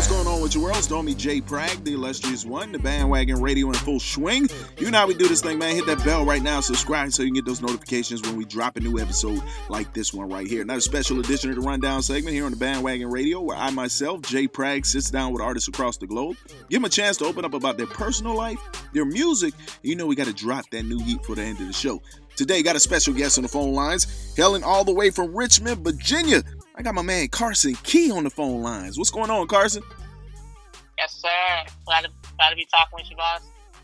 What's going on with your world? Stormy Jay Prag, the illustrious one, the bandwagon radio in full swing. You know how we do this thing, man. Hit that bell right now, subscribe so you can get those notifications when we drop a new episode like this one right here. Another special edition of the Rundown segment here on the bandwagon radio, where I myself, Jay Prag, sits down with artists across the globe, give them a chance to open up about their personal life, their music. You know we got to drop that new heat for the end of the show. Today, got a special guest on the phone lines, hailing all the way from Richmond, Virginia. I got my man Carson Key on the phone lines. What's going on, Carson? Yes, sir. Glad to, glad to be talking with you, boss.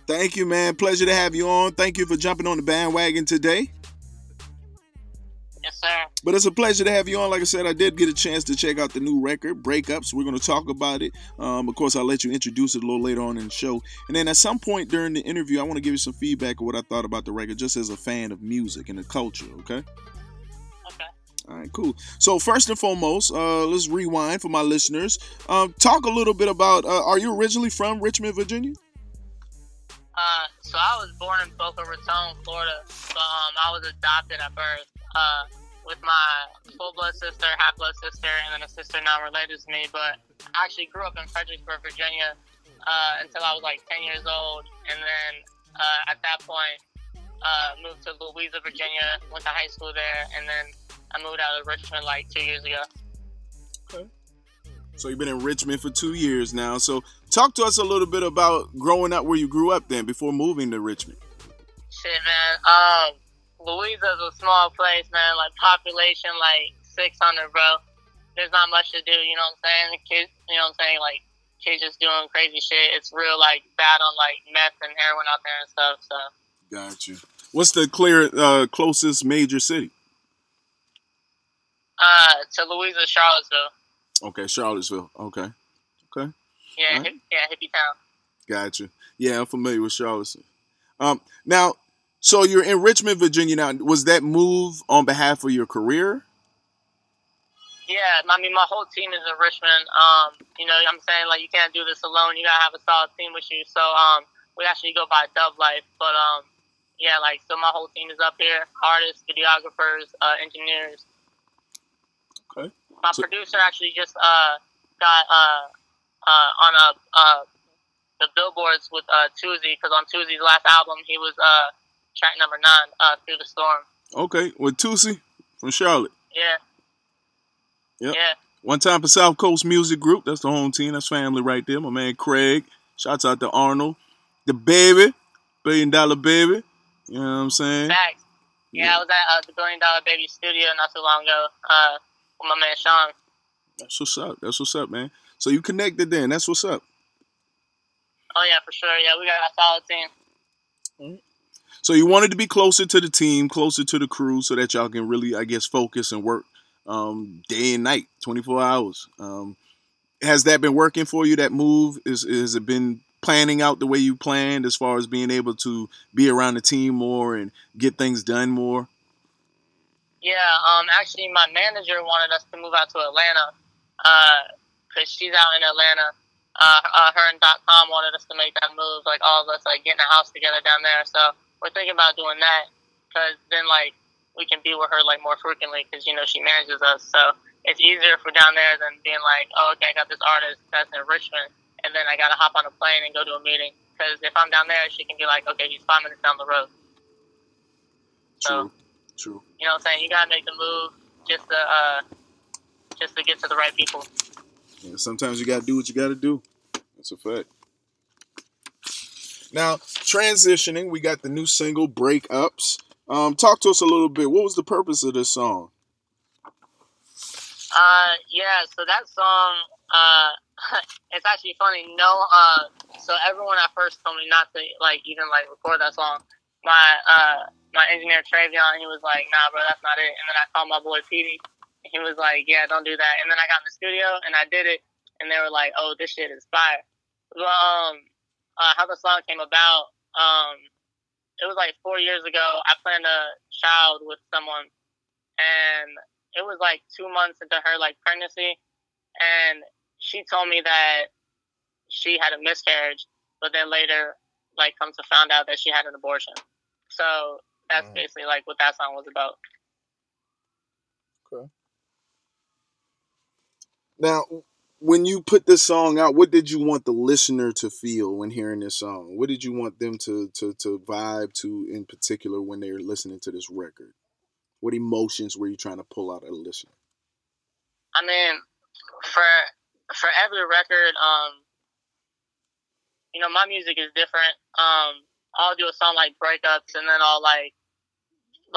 Thank you, man. Pleasure to have you on. Thank you for jumping on the bandwagon today. Yes, sir. But it's a pleasure to have you on. Like I said, I did get a chance to check out the new record, Breakups. We're going to talk about it. Um, of course, I'll let you introduce it a little later on in the show. And then at some point during the interview, I want to give you some feedback of what I thought about the record, just as a fan of music and the culture, okay? All right, cool. So first and foremost, uh, let's rewind for my listeners. Um, talk a little bit about. Uh, are you originally from Richmond, Virginia? Uh, so I was born in Boca Raton, Florida. So um, I was adopted at birth. Uh, with my full blood sister, half blood sister, and then a sister not related to me. But I actually grew up in Fredericksburg, Virginia, uh, until I was like 10 years old, and then uh, at that point, uh, moved to Louisa, Virginia. Went to high school there, and then I moved out of Richmond like two years ago. So you've been in Richmond for two years now. So talk to us a little bit about growing up where you grew up then before moving to Richmond. Shit, man. Um, Louisa's a small place, man. Like population, like 600, bro. There's not much to do. You know what I'm saying? The kids, you know what I'm saying? Like kids just doing crazy shit. It's real like bad on like meth and heroin out there and stuff. So Got you. What's the clear uh, closest major city? Uh, to Louisa, Charlottesville. Okay, Charlottesville. Okay, okay, Yeah, Alright. hip, yeah, hippie town. got you. Yeah, I'm familiar with Charlottesville. Um, now, so you're in Richmond, Virginia now. Was that move on behalf of your career? Yeah, I mean, my whole team is in Richmond. Um, you know, I'm saying like you can't do this alone. You gotta have a solid team with you. So, um, we actually go by Dub Life, but um, yeah, like so my whole team is up here: artists, videographers, uh, engineers. Okay. My So- producer actually just uh got uh uh on a uh the billboards with uh Toosii because on Toosii's last album he was uh track number nine uh through the storm. Okay, with Toosii from Charlotte. Yeah. Yep. Yeah. One time for South Coast Music Group. That's the home team. That's family right there. My man Craig. Shouts out to Arnold. DaBaby. Billion dollar baby. You know what I'm saying? Facts. Yeah, I was at uh, the Billion Dollar Baby studio not too long ago uh, with my man Sean. That's what's up. That's what's up, man. So you connected then. That's what's up. Oh yeah, for sure. Yeah, we got a solid team. So you wanted to be closer to the team, closer to the crew, so that y'all can really, I guess, focus and work um, day and night, 24 hours. Um, has that been working for you? That move is has it been planning out the way you planned, as far as being able to be around the team more and get things done more? Yeah, um, actually, my manager wanted us to move out to Atlanta, uh, she's out in Atlanta. Uh, uh, her and dot com wanted us to make that move, like all of us, like getting a house together down there. So we're thinking about doing that, cause then like we can be with her like more frequently, cause you know she manages us. So it's easier if we're down there than being like, oh, okay, I got this artist that's in Richmond, and then I gotta hop on a plane and go to a meeting. Cause if I'm down there, she can be like, okay, he's five minutes down the road. So. True. True. You know what I'm saying? You gotta make the move just to uh, just to get to the right people. Yeah, sometimes you gotta do what you gotta do. That's a fact. Now, transitioning, we got the new single "Breakups." Um, talk to us a little bit. What was the purpose of this song? Uh, yeah. So that song, uh, it's actually funny. No, uh, so everyone at first told me not to like even like record that song. My uh, my engineer Travion, he was like, "Nah, bro, that's not it." And then I called my boy Petey. and He was like, "Yeah, don't do that." And then I got in the studio and I did it, and they were like, "Oh, this shit is fire." But um, uh, how the song came about, um, it was like four years ago. I planned a child with someone, and it was like two months into her like pregnancy, and she told me that she had a miscarriage, but then later, like, come to find out that she had an abortion. So that's Mhm. basically like what that song was about. Okay. Now, when you put this song out, what did you want the listener to feel when hearing this song? What did you want them to to to vibe to in particular when they're listening to this record? What emotions were you trying to pull out of the listener? I mean, for for every record, um, you know, my music is different. Um, I'll do a song like breakups, and then I'll like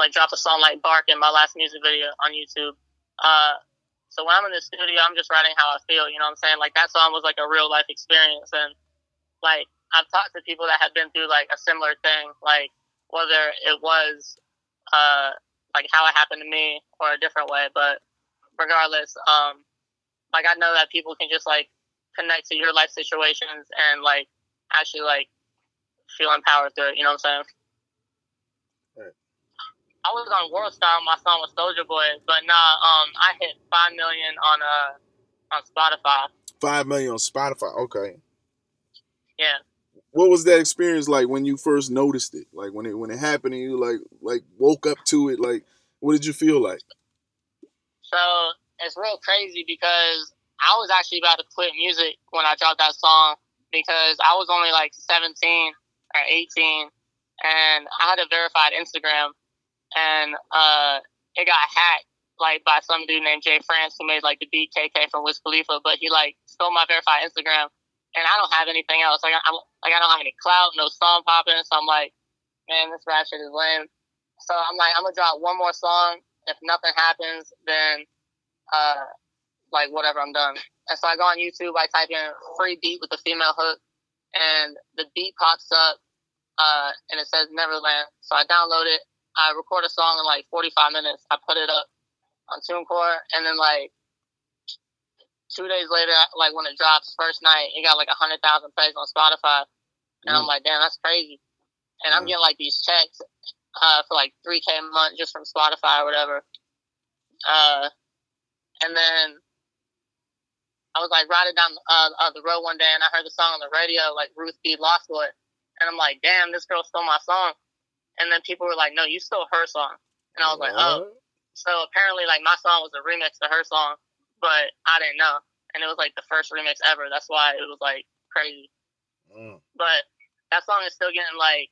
like drop a song like bark in my last music video on YouTube. Uh, so when I'm in the studio, I'm just writing how I feel. You know what I'm saying? Like that song was like a real life experience, and like I've talked to people that have been through like a similar thing, like whether it was uh like how it happened to me or a different way, but regardless, um, like I know that people can just like connect to your life situations and like actually like feel empowered through it. You know what I'm saying? I was on World Star. My song was Soldier Boy, but nah, um, I hit five million on uh on Spotify. Five million on Spotify. Okay. Yeah. What was that experience like when you first noticed it? Like when it when it happened and you like like woke up to it, like what did you feel like? So it's real crazy because I was actually about to quit music when I dropped that song because I was only like 17 or 18 and I had a verified Instagram and uh, it got hacked like by some dude named Jay France who made like the BKK from Wiz Khalifa, but he like stole my verified Instagram and I don't have anything else. Like I'm like I don't have any clout, no song popping, so I'm like, man, this rap shit is lame. So I'm like, I'm gonna drop one more song. If nothing happens, then uh, like whatever, I'm done. And so I go on YouTube, I type in free beat with a female hook, and the beat pops up, uh, and it says Neverland. So I download it, I record a song in like 45 minutes, I put it up on TuneCore, and then like two days later, like when it drops first night, it got like a hundred thousand plays on Spotify, and I'm Mm. like, damn, that's crazy. And I'm Mm. getting like these checks uh, for like three k a month just from Spotify or whatever. Uh, and then I was like riding down uh, uh, the road one day, and I heard the song on the radio, like Ruth B. Lost Boy, and I'm like, damn, this girl stole my song. And then people were like, no, you stole her song, and I was like, oh. So apparently, like my song was a remix to her song, but I didn't know, and it was like the first remix ever. That's why it was like crazy. Mm. But that song is still getting like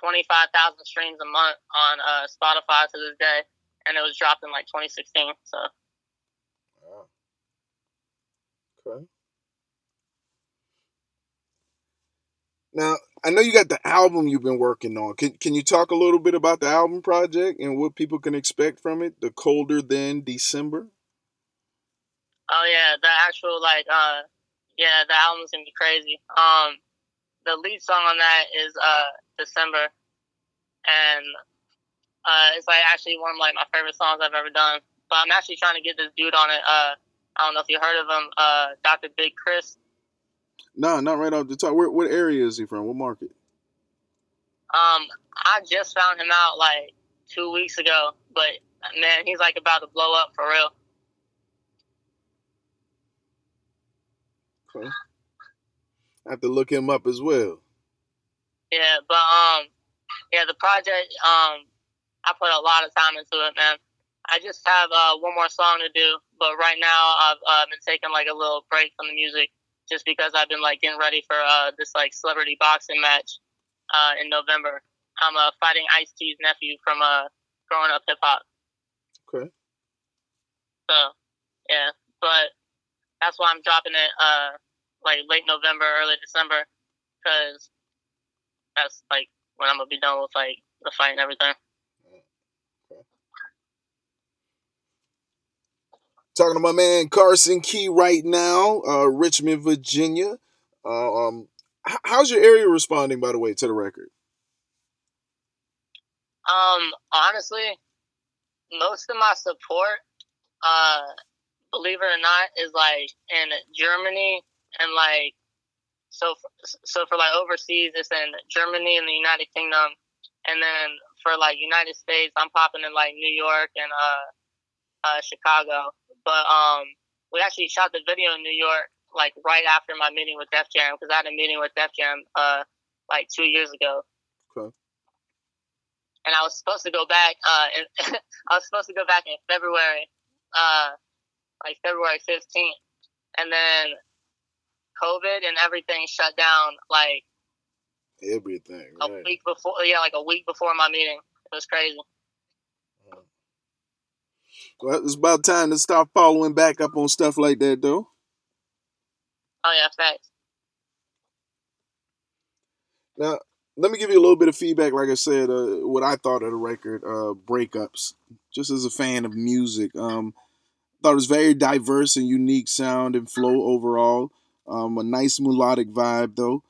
twenty five thousand streams a month on uh, Spotify to this day, and it was dropped in like 2016. So Wow. Okay. Now, I know you got the album you've been working on. Can can you talk a little bit about the album project and what people can expect from it? The Colder Than December? Oh yeah, the actual like uh yeah, the album's gonna be crazy. Um the lead song on that is uh December and uh it's like actually one of like my favorite songs I've ever done. But I'm actually trying to get this dude on it, uh I don't know if you heard of him, uh Dr. Big Chris. No, not right off the top. Where what area is he from? What market? Um I just found him out like two weeks ago, but man, he's like about to blow up for real. Okay. I have to look him up as well. Yeah, but um, yeah, the project um, I put a lot of time into it, man. I just have uh, one more song to do, but right now I've uh, been taking like a little break from the music just because I've been like getting ready for uh, this like celebrity boxing match uh, in November. I'm uh, fighting Ice T's nephew from uh, growing up hip hop. Okay. So, yeah, but that's why I'm dropping it uh, like late November, early December, because that's like when I'm gonna be done with like the fight and everything. Talking to my man Carson Key right now, uh, Richmond, Virginia. Uh, um, h- how's your area responding, by the way, to the record? Um, honestly, most of my support, uh, believe it or not, is like in Germany and like so for, so for like overseas, it's in Germany and the United Kingdom, and then for like United States, I'm popping in like New York and uh, uh Chicago. But um, we actually shot the video in New York like right after my meeting with Def Jam because I had a meeting with Def Jam uh like two years ago. Okay. And I was supposed to go back. Uh, and I was supposed to go back in February, uh, like February fifteenth, and then COVID and everything shut down like Everything, a week before. Yeah, like a week before my meeting. It was crazy. Well, it's about time to stop following back up on stuff like that, though. Oh yeah, facts. Now, let me give you a little bit of feedback. Like I said, uh, what I thought of the record, uh, breakups. Just as a fan of music, um, thought it was very diverse and unique sound and flow overall. Um, a nice melodic vibe, though.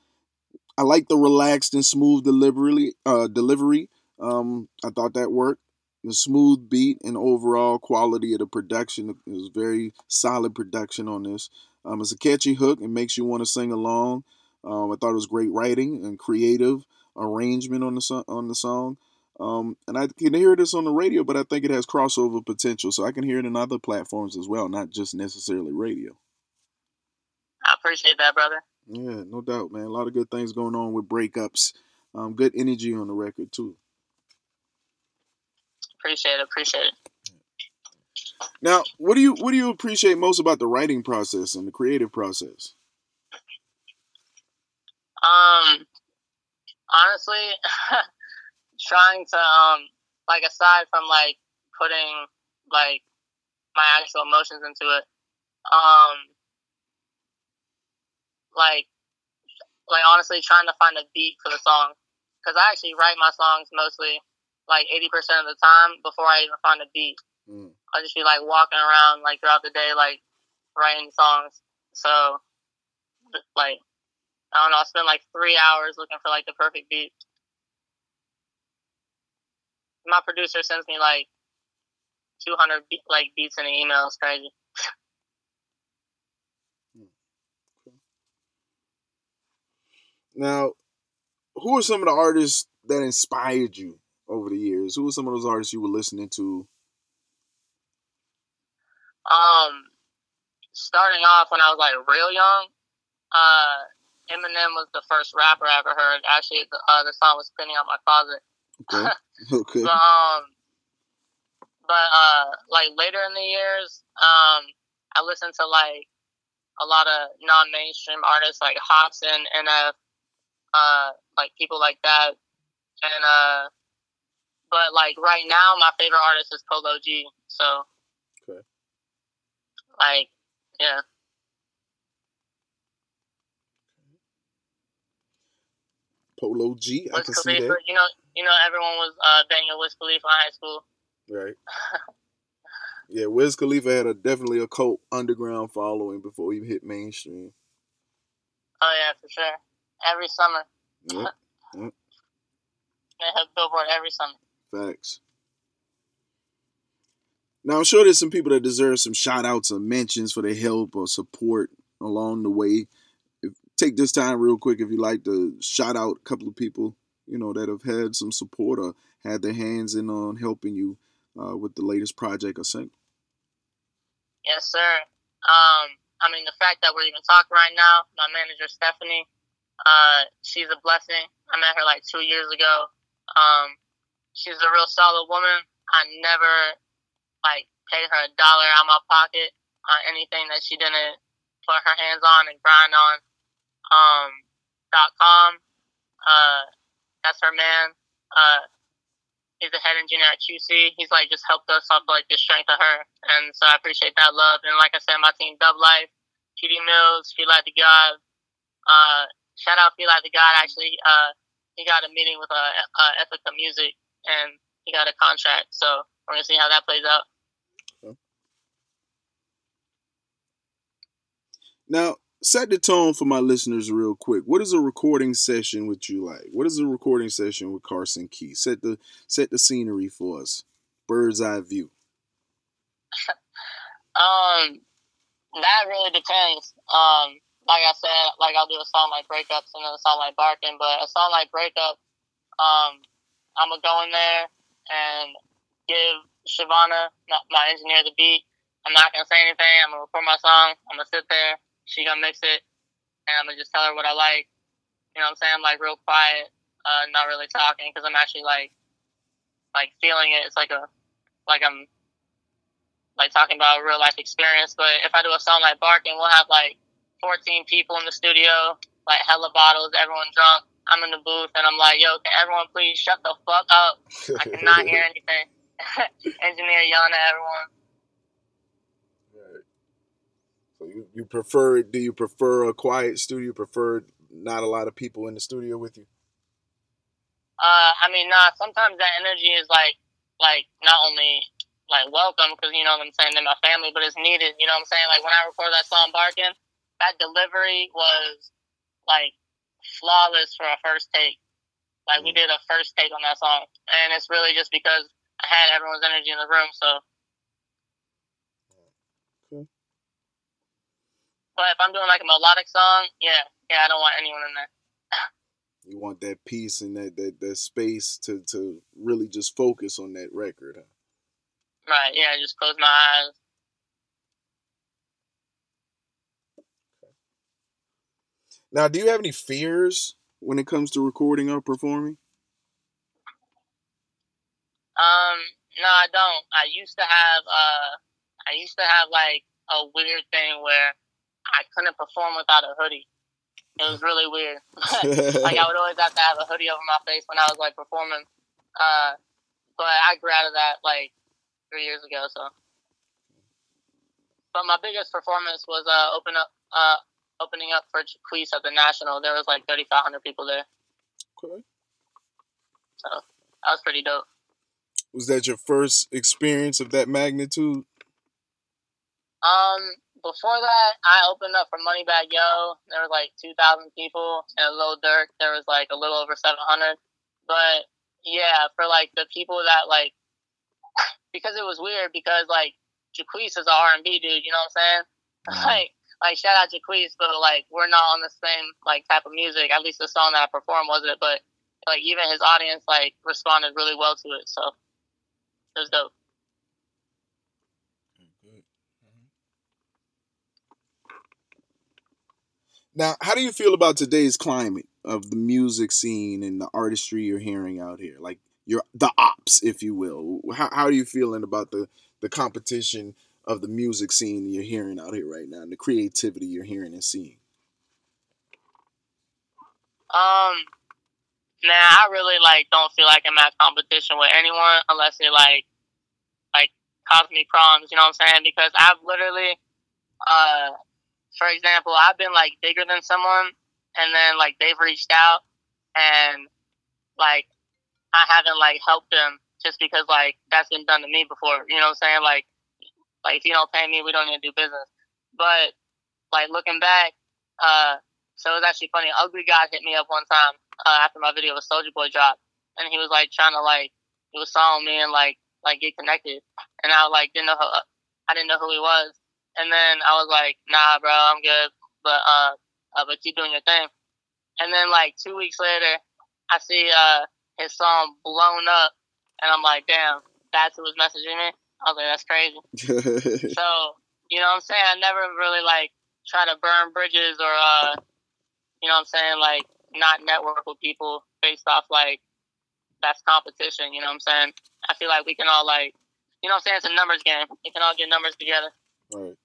I like the relaxed and smooth delivery. Uh, delivery. Um, I thought that worked. The smooth beat and overall quality of the production is very solid production on this. Um, it's a catchy hook. It makes you want to sing along. Um, I thought it was great writing and creative arrangement on the so- on the song. Um, and I can hear this on the radio, but I think it has crossover potential, so I can hear it in other platforms as well, not just necessarily radio. I appreciate that, brother. Yeah, no doubt, man. A lot of good things going on with breakups. Um, good energy on the record too. Appreciate it. Appreciate it. Now, what do you what do you appreciate most about the writing process and the creative process? Um, honestly, trying to um, like aside from like putting like my actual emotions into it, um, like like honestly trying to find a beat for the song because I actually write my songs mostly like eighty percent of the time before I even find a beat. Mm. I'll just be like walking around like throughout the day, like writing songs. So, like, I don't know, I'll spend like three hours looking for like the perfect beat. My producer sends me like 200 be- like beats in an email. It's crazy. Now, who are some of the artists that inspired you over the years? Who were some of those artists you were listening to? Um, starting off when I was like real young, uh, Eminem was the first rapper I ever heard. Actually, the, uh, the song was "Cleaning Out My Closet." Okay, okay, But, um, but uh, like later in the years, um, I listened to like a lot of non-mainstream artists like Hopsin, NF, uh, like people like that, and uh, but like right now, my favorite artist is Polo G. So, Okay. like, yeah, Polo G. I Wiz can see Khalifa. that. You know, you know, everyone was uh, banging Wiz Khalifa in high school. Right. Yeah, Wiz Khalifa had a definitely a cult underground following before he hit mainstream. Oh yeah, for sure. Every summer, Yep, they have Billboard every summer. Facts. Now I'm sure there's some people that deserve some shout outs or mentions for their help or support along the way. If, take this time real quick if you like to shout out a couple of people, you know, that have had some support or had their hands in on helping you uh, with the latest project or single. Yes, sir. Um, I mean, the fact that we're even talking right now, my manager Stephanie, uh, she's a blessing. I met her like two years ago. Um, she's a real solid woman. I never like paid her a dollar out of my pocket on anything that she didn't put her hands on and grind on. Um, dot com. Uh, that's her man. Uh, he's the head engineer at QC. He's like just helped us off like the strength of her, and so I appreciate that love. And like I said, my team Dub Life, TD Mills, Feel Like the God. Uh, shout out Feel Like the God. Actually, uh, he got a meeting with uh, uh Ethica Music, and he got a contract. So we're gonna see how that plays out. Now, set the tone for my listeners real quick. What is a recording session with you like? What is a recording session with Carson Key? Set the set the scenery for us. Bird's eye view. um, that really depends. Um, like I said, like I'll do a song like Breakups and then a song like Barking, but a song like Breakup, um, I'm gonna go in there and give Shavana, my engineer, the beat. I'm not gonna say anything. I'm gonna record my song. I'm gonna sit there she gonna mix it, and I'm gonna just tell her what I like. You know what I'm saying? I'm like real quiet, uh, not really talking because I'm actually like, like feeling it. It's like a, like I'm, like talking about a real life experience. But if I do a song like Barking, we'll have like 14 people in the studio, like hella bottles, everyone drunk. I'm in the booth and I'm like, yo, can everyone please shut the fuck up? I cannot hear anything. Engineer yelling at everyone. So you, you prefer do you prefer a quiet studio? Prefer not a lot of people in the studio with you? Uh, I mean, nah. Sometimes that energy is like like not only like welcome because you know what I'm saying they're my family, but it's needed. You know what I'm saying? Like when I recorded that song Barking, that delivery was like flawless for a first take. Like we did a first take on that song, and it's really just because I had everyone's energy in the room. So But if I'm doing like a melodic song, yeah, yeah, I don't want anyone in there. you want that peace and that, that that space to to really just focus on that record, huh? Right. Yeah. Just close my eyes. Now, do you have any fears when it comes to recording or performing? Um, no, I don't. I used to have uh I used to have like a weird thing where I couldn't perform without a hoodie. It was really weird. like I would always have to have a hoodie over my face when I was like performing. Uh, but I grew out of that like three years ago. So, but my biggest performance was uh open up uh opening up for Jacquees at the National. There was like thirty five hundred people there. Okay. So that was pretty dope. Was that your first experience of that magnitude? Um, before that, I opened up for Moneybagg Yo. There was like 2,000 people, and Lil Durk, there was like a little over 700. But yeah, for like the people that like, because it was weird because like Jacquees is an R&B dude, you know what I'm saying? Mm-hmm. Like, like shout out to Jacquees, but like we're not on the same like type of music. At least the song that I performed wasn't, but like even his audience like responded really well to it, so it was dope. Mm, mm-hmm. Now, how do you feel about today's climate of the music scene and the artistry you're hearing out here? Like your the ops, if you will. How how are you feeling about the the competition of the music scene you're hearing out here right now and the creativity you're hearing and seeing? Um man, I really like don't feel like I'm at competition with anyone unless it like like cause me problems, you know what I'm saying? Because I've literally uh for example, I've been like bigger than someone, and then like they've reached out, and like I haven't like helped them just because like that's been done to me before. You know what I'm saying? Like, like if you don't pay me, we don't to do business. But like looking back, uh, so it was actually funny. Ugly God hit me up one time uh, after my video with Soldier Boy dropped, and he was like trying to like he was song me and like like get connected, and I like didn't know who, I didn't know who he was, and then I was like, nah, bro, I'm good. But uh, uh but keep doing your thing. And then like two weeks later, I see uh his song blown up, and I'm like, damn. that's who was messaging me. I was like, that's crazy. so, you know what I'm saying? I never really like try to burn bridges or, uh, you know what I'm saying? Like, not network with people based off like that's competition. You know what I'm saying? I feel like we can all like, you know what I'm saying? It's a numbers game. We can all get numbers together. Right.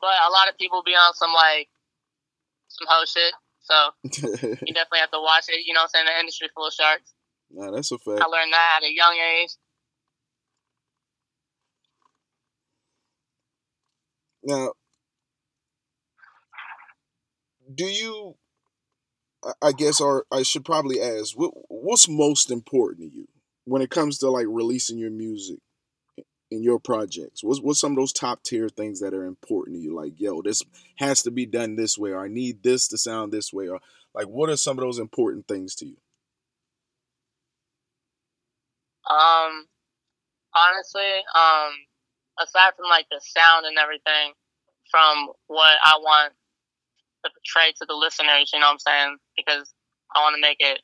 But a lot of people be on some like some hoe shit. So you definitely have to watch it. You know what I'm saying? The industry full of sharks. Nah, that's a fact. I learned that at a young age. Now, do you? I- guess, or I should probably ask, what what's most important to you when it comes to like releasing your music in your projects? What's what's some of those top tier things that are important to you? Like, yo, this has to be done this way, or I need this to sound this way, or like, what are some of those important things to you? Um, honestly, um, aside from like the sound and everything, from what I want to portray to the listeners, you know what I'm saying? Because I want to make it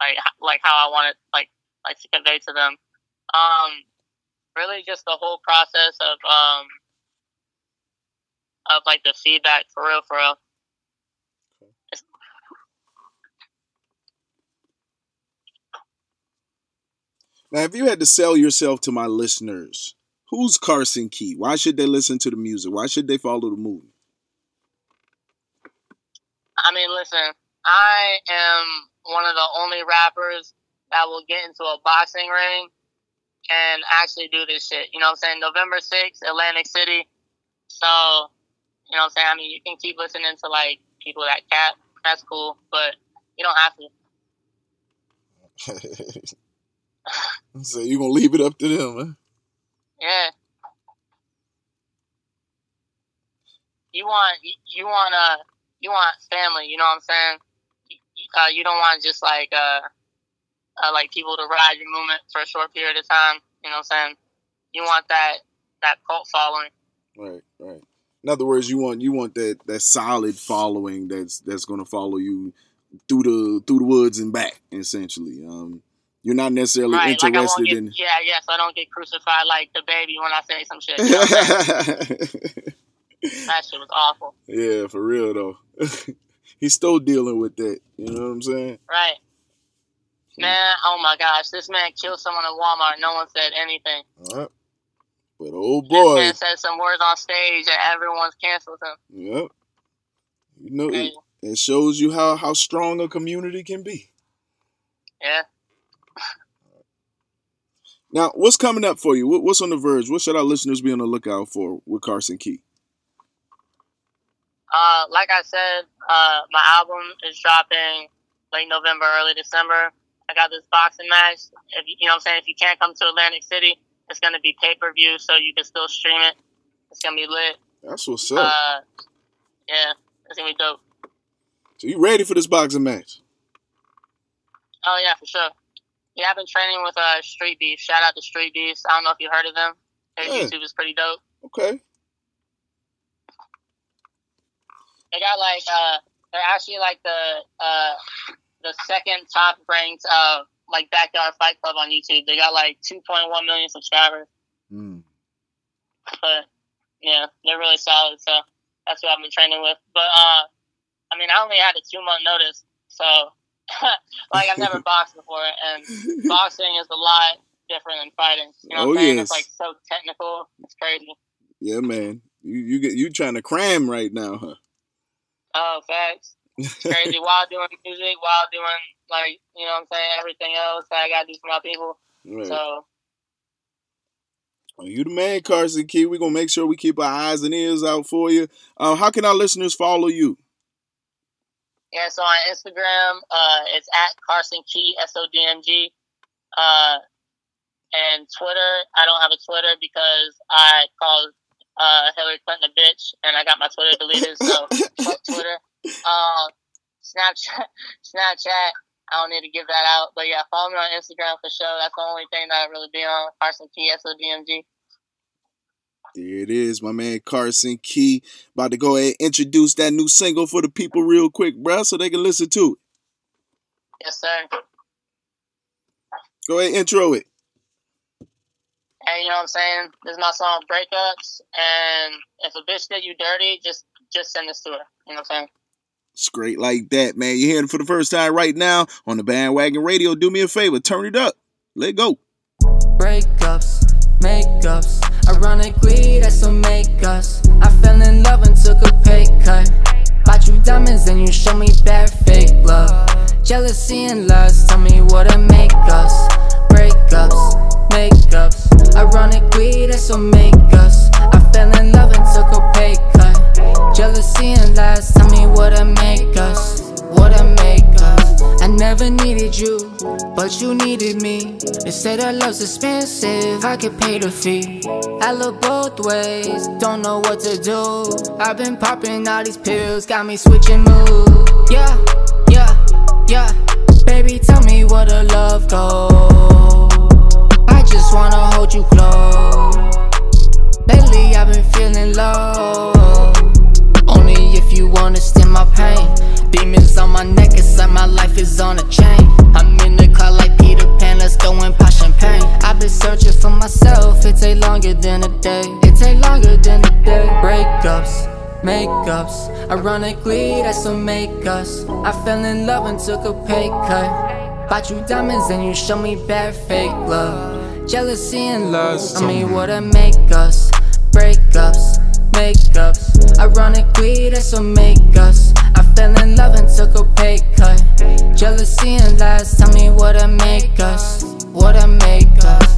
like like how I want it like like to convey to them. Um, really, just the whole process of um of like the feedback for real, for real. Now, if you had to sell yourself to my listeners, who's Carson Key? Why should they listen to the music? Why should they follow the movie? I mean, listen, I am one of the only rappers that will get into a boxing ring and actually do this shit. You know what I'm saying? November 6th, Atlantic City. So, you know what I'm saying? I mean, you can keep listening to like people that cap. That's cool, but you don't have to. so you're gonna leave it up to them, huh? Yeah. You want you want uh you want family. You know what I'm saying? Uh, you don't want just like uh, uh like people to ride your movement for a short period of time. You know what I'm saying? You want that that cult following. Right, right. In other words, you want you want that that solid following that's that's gonna follow you through the through the woods and back, essentially. Um, you're not necessarily Right, like interested won't get in. yeah, yeah, so I don't get crucified like DaBaby when I say some shit. You know what I'm saying? that shit was awful. yeah, for real though. He's still dealing with that. You know what I'm saying? Right. Man, oh my gosh, this man killed someone at Walmart. No one said anything. Right. But oh This boy, man said some words on stage and everyone's canceled him. yep. You know, it, it shows you how how strong a community can be. Yeah. Now, what's coming up for you? What's on the verge? What should our listeners be on the lookout for with Carson Key? Uh, like I said, uh, my album is dropping late November, early December. I got this boxing match. If you, you know what I'm saying, if you can't come to Atlantic City, it's gonna be pay per view, so you can still stream it. It's gonna be lit. That's what's up. Uh, yeah, it's gonna be dope. so you ready for this boxing match? Oh yeah, for sure. Yeah, I've been training with uh Street Beast. Shout out to Street Beast. I don't know if you heard of them. Their Yeah. YouTube is pretty dope. Okay. They got like uh, they're actually like the uh, the second top ranked uh like backyard fight club on YouTube. They got like 2.1 million subscribers. Mm. But yeah, they're really solid. So that's what I've been training with. But uh, I mean, I only had a two month notice, so like I've never boxed before, and boxing is a lot different than fighting. You know what Oh, I'm saying? yes. It's like so technical. It's crazy. Yeah, man. You you get you trying to cram right now, huh? Oh, facts. It's crazy while doing music, while doing like you know what I'm saying, everything else that I gotta do for my people. right. So Well, you the man, Carson Key. We're gonna make sure we keep our eyes and ears out for you. Uh, how can our listeners follow you? Yeah, so on Instagram, uh, it's at Carson Key S O D M G. Uh, and Twitter, I don't have a Twitter because I called uh, Hillary Clinton a bitch, and I got my Twitter deleted. So fuck Twitter. Uh, Snapchat, Snapchat. I don't need to give that out, but yeah, follow me on Instagram for sure. That's the only thing that I really be on. Carson Key S O D M G. There it is, my man Carson Key. About to go ahead and introduce that new single for the people real quick, bruh, so they can listen to it. Yes, sir. Go ahead, intro it. Hey, you know what I'm saying? This is my song Breakups. And if a bitch did you dirty, just just send this to her. You know what I'm saying? It's great like that, man. You're hearing it for the first time right now on the bandwagon radio. Do me a favor, turn it up. Let go. Breakups, makeups. Ironically, that's what make us. I fell in love and took a pay cut. Bought you diamonds and you show me bad fake love. Jealousy and lust, tell me what to make us. Breakups, makeups. Ironically, that's what make us. I fell in love and took a pay cut. Jealousy and lust, tell me what to make us. What to make us. Never needed you, but you needed me. They say that love's expensive, I could pay the fee. I look both ways, don't know what to do. I've been popping all these pills, got me switching mood. Yeah, yeah, yeah. Baby, tell me where the love goes. I just wanna hold you close. Lately, I've been feeling low. Only if you understand my pain. Demons on my neck, it's like my on a chain. I'm in the car like Peter Pan, let's go and pop champagne. I've been searching for myself, it take longer than a day. It take longer than a day. Breakups, makeups. Ironically, that's what make us. I fell in love and took a pay cut. Bought you diamonds and you show me bad fake love. Jealousy and lust, I mean, what to make us. Breakups, makeups. Ironically, that's what make us fell in love and took a pay cut. Jealousy and lies, tell me what I make us, what I make us.